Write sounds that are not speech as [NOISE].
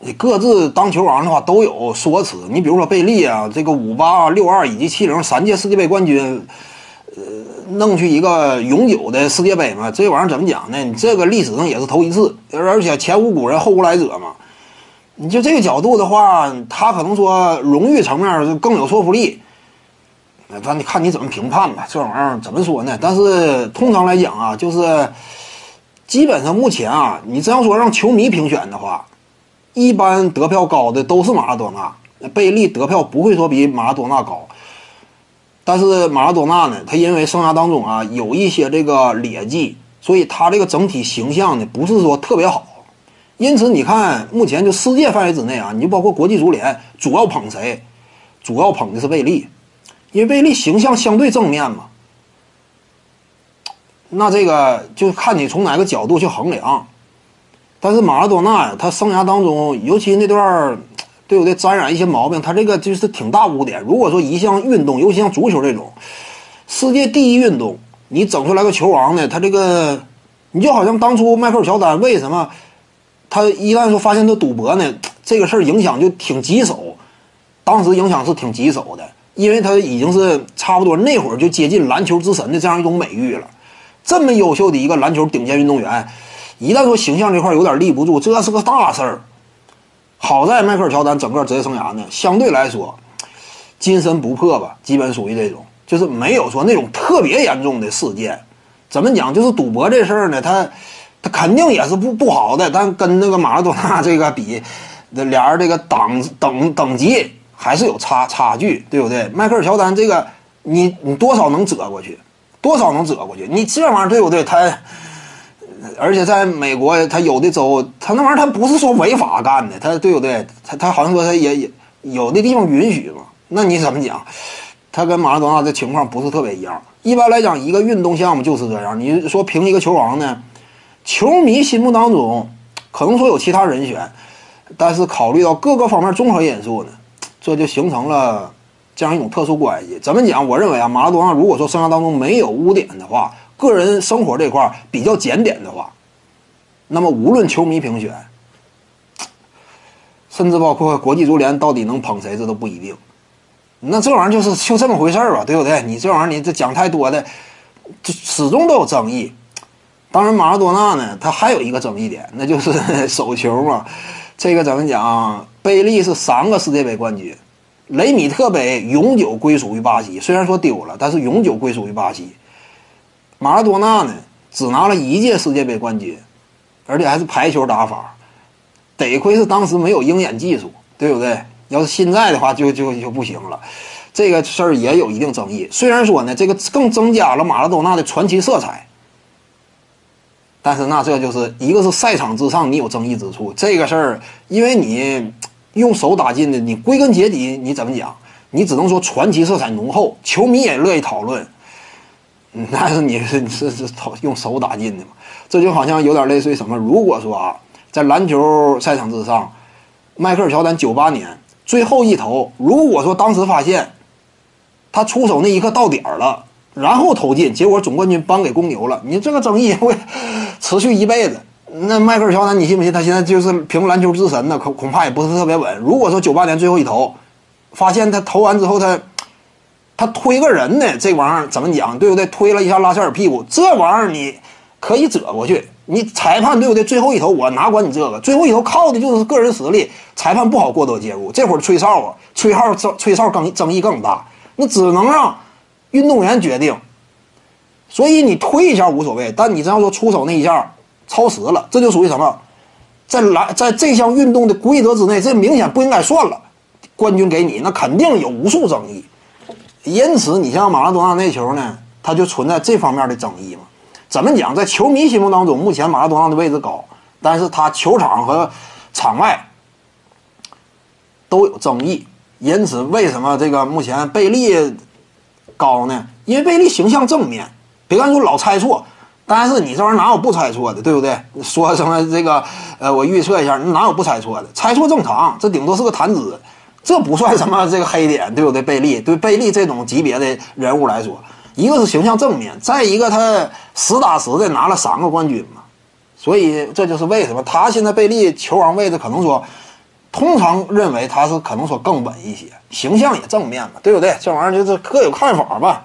你各自当球王的话都有说辞。你比如说贝利啊，这个五八、六二以及七零三届世界杯冠军，呃，弄去一个永久的世界杯嘛，这玩意儿怎么讲呢？你这个历史上也是头一次，而且前无古人后无来者嘛。你就这个角度的话，他可能说荣誉层面更有说服力。那你看你怎么评判吧，这玩意儿怎么说呢？但是通常来讲啊，就是基本上目前啊，你真要说让球迷评选的话，一般得票高的都是马拉多纳，贝利得票不会说比马拉多纳高。但是马拉多纳呢，他因为生涯当中啊有一些这个劣迹，所以他这个整体形象呢不是说特别好。因此你看，目前就世界范围之内啊，你就包括国际足联主要捧谁？主要捧的是贝利。因为贝利形象相对正面嘛，那这个就看你从哪个角度去衡量。但是马拉多纳呀，他生涯当中，尤其那段儿对不对，沾染一些毛病，他这个就是挺大污点。如果说一项运动，尤其像足球这种世界第一运动，你整出来个球王呢，他这个你就好像当初迈克尔乔丹为什么他一旦说发现他赌博呢，这个事儿影响就挺棘手，当时影响是挺棘手的。因为他已经是差不多那会儿就接近篮球之神的这样一种美誉了，这么优秀的一个篮球顶尖运动员，一旦说形象这块有点立不住，这是个大事儿。好在迈克尔乔丹整个职业生涯呢，相对来说，金身不破吧，基本属于这种，就是没有说那种特别严重的事件。怎么讲？就是赌博这事儿呢，他他肯定也是不不好的，但跟那个马拉多纳这个比，那俩人这个档等等级。还是有差差距，对不对？迈克尔乔丹这个，你你多少能折过去，多少能折过去？你这玩意儿对不对？他，而且在美国，他有的州，他那玩意儿他不是说违法干的，他对不对？他他好像说他也也有的地方允许嘛。那你怎么讲？他跟马拉多纳这情况不是特别一样。一般来讲，一个运动项目就是这样。你说评一个球王呢，球迷心目当中可能说有其他人选，但是考虑到各个方面综合因素呢？这就形成了这样一种特殊关系。怎么讲？我认为啊，马拉多纳如果说生涯当中没有污点的话，个人生活这块比较检点的话，那么无论球迷评选，甚至包括国际足联到底能捧谁，这都不一定。那这玩意儿就是就这么回事儿吧，对不对？你这玩意儿你这讲太多的，就始终都有争议。当然，马拉多纳呢，他还有一个争议点，那就是 [LAUGHS] 手球嘛。这个怎么讲？贝利是三个世界杯冠军，雷米特杯永久归属于巴西。虽然说丢了，但是永久归属于巴西。马拉多纳呢，只拿了一届世界杯冠军，而且还是排球打法。得亏是当时没有鹰眼技术，对不对？要是现在的话，就就就不行了。这个事儿也有一定争议。虽然说呢，这个更增加了马拉多纳的传奇色彩。但是那这就是一个是赛场之上你有争议之处，这个事儿，因为你用手打进的，你归根结底你怎么讲？你只能说传奇色彩浓厚，球迷也乐意讨论。[LAUGHS] 那是你是你是是用手打进的嘛？这就好像有点类似于什么？如果说啊，在篮球赛场之上，迈克尔乔丹九八年最后一投，如果说当时发现他出手那一刻到点儿了。然后投进，结果总冠军颁给公牛了。你这个争议会 [LAUGHS] 持续一辈子。那迈克尔乔丹，你信不信他现在就是评篮球之神呢？恐恐怕也不是特别稳。如果说九八年最后一投，发现他投完之后他他推个人呢，这玩意儿怎么讲？对不对？推了一下拉塞尔屁股，这玩意儿你可以折过去。你裁判对不对？最后一投我哪管你这个？最后一投靠的就是个人实力，裁判不好过多介入。这会儿吹哨啊，吹号吹哨更争议更大，那只能让。运动员决定，所以你推一下无所谓，但你这样说出手那一下超时了，这就属于什么？在篮在这项运动的规则之内，这明显不应该算了。冠军给你，那肯定有无数争议。因此，你像马拉多纳那球呢，他就存在这方面的争议嘛？怎么讲？在球迷心目当中，目前马拉多纳的位置高，但是他球场和场外都有争议。因此，为什么这个目前贝利？高呢？因为贝利形象正面，别看说老猜错，但是你这玩意儿哪有不猜错的，对不对？说什么这个，呃，我预测一下，哪有不猜错的？猜错正常，这顶多是个谈资，这不算什么这个黑点，对不对？贝利对贝利这种级别的人物来说，一个是形象正面，再一个他实打实的拿了三个冠军嘛，所以这就是为什么他现在贝利球王位置可能说通常认为他是可能说更稳一些，形象也正面嘛，对不对？这玩意儿就是各有看法吧。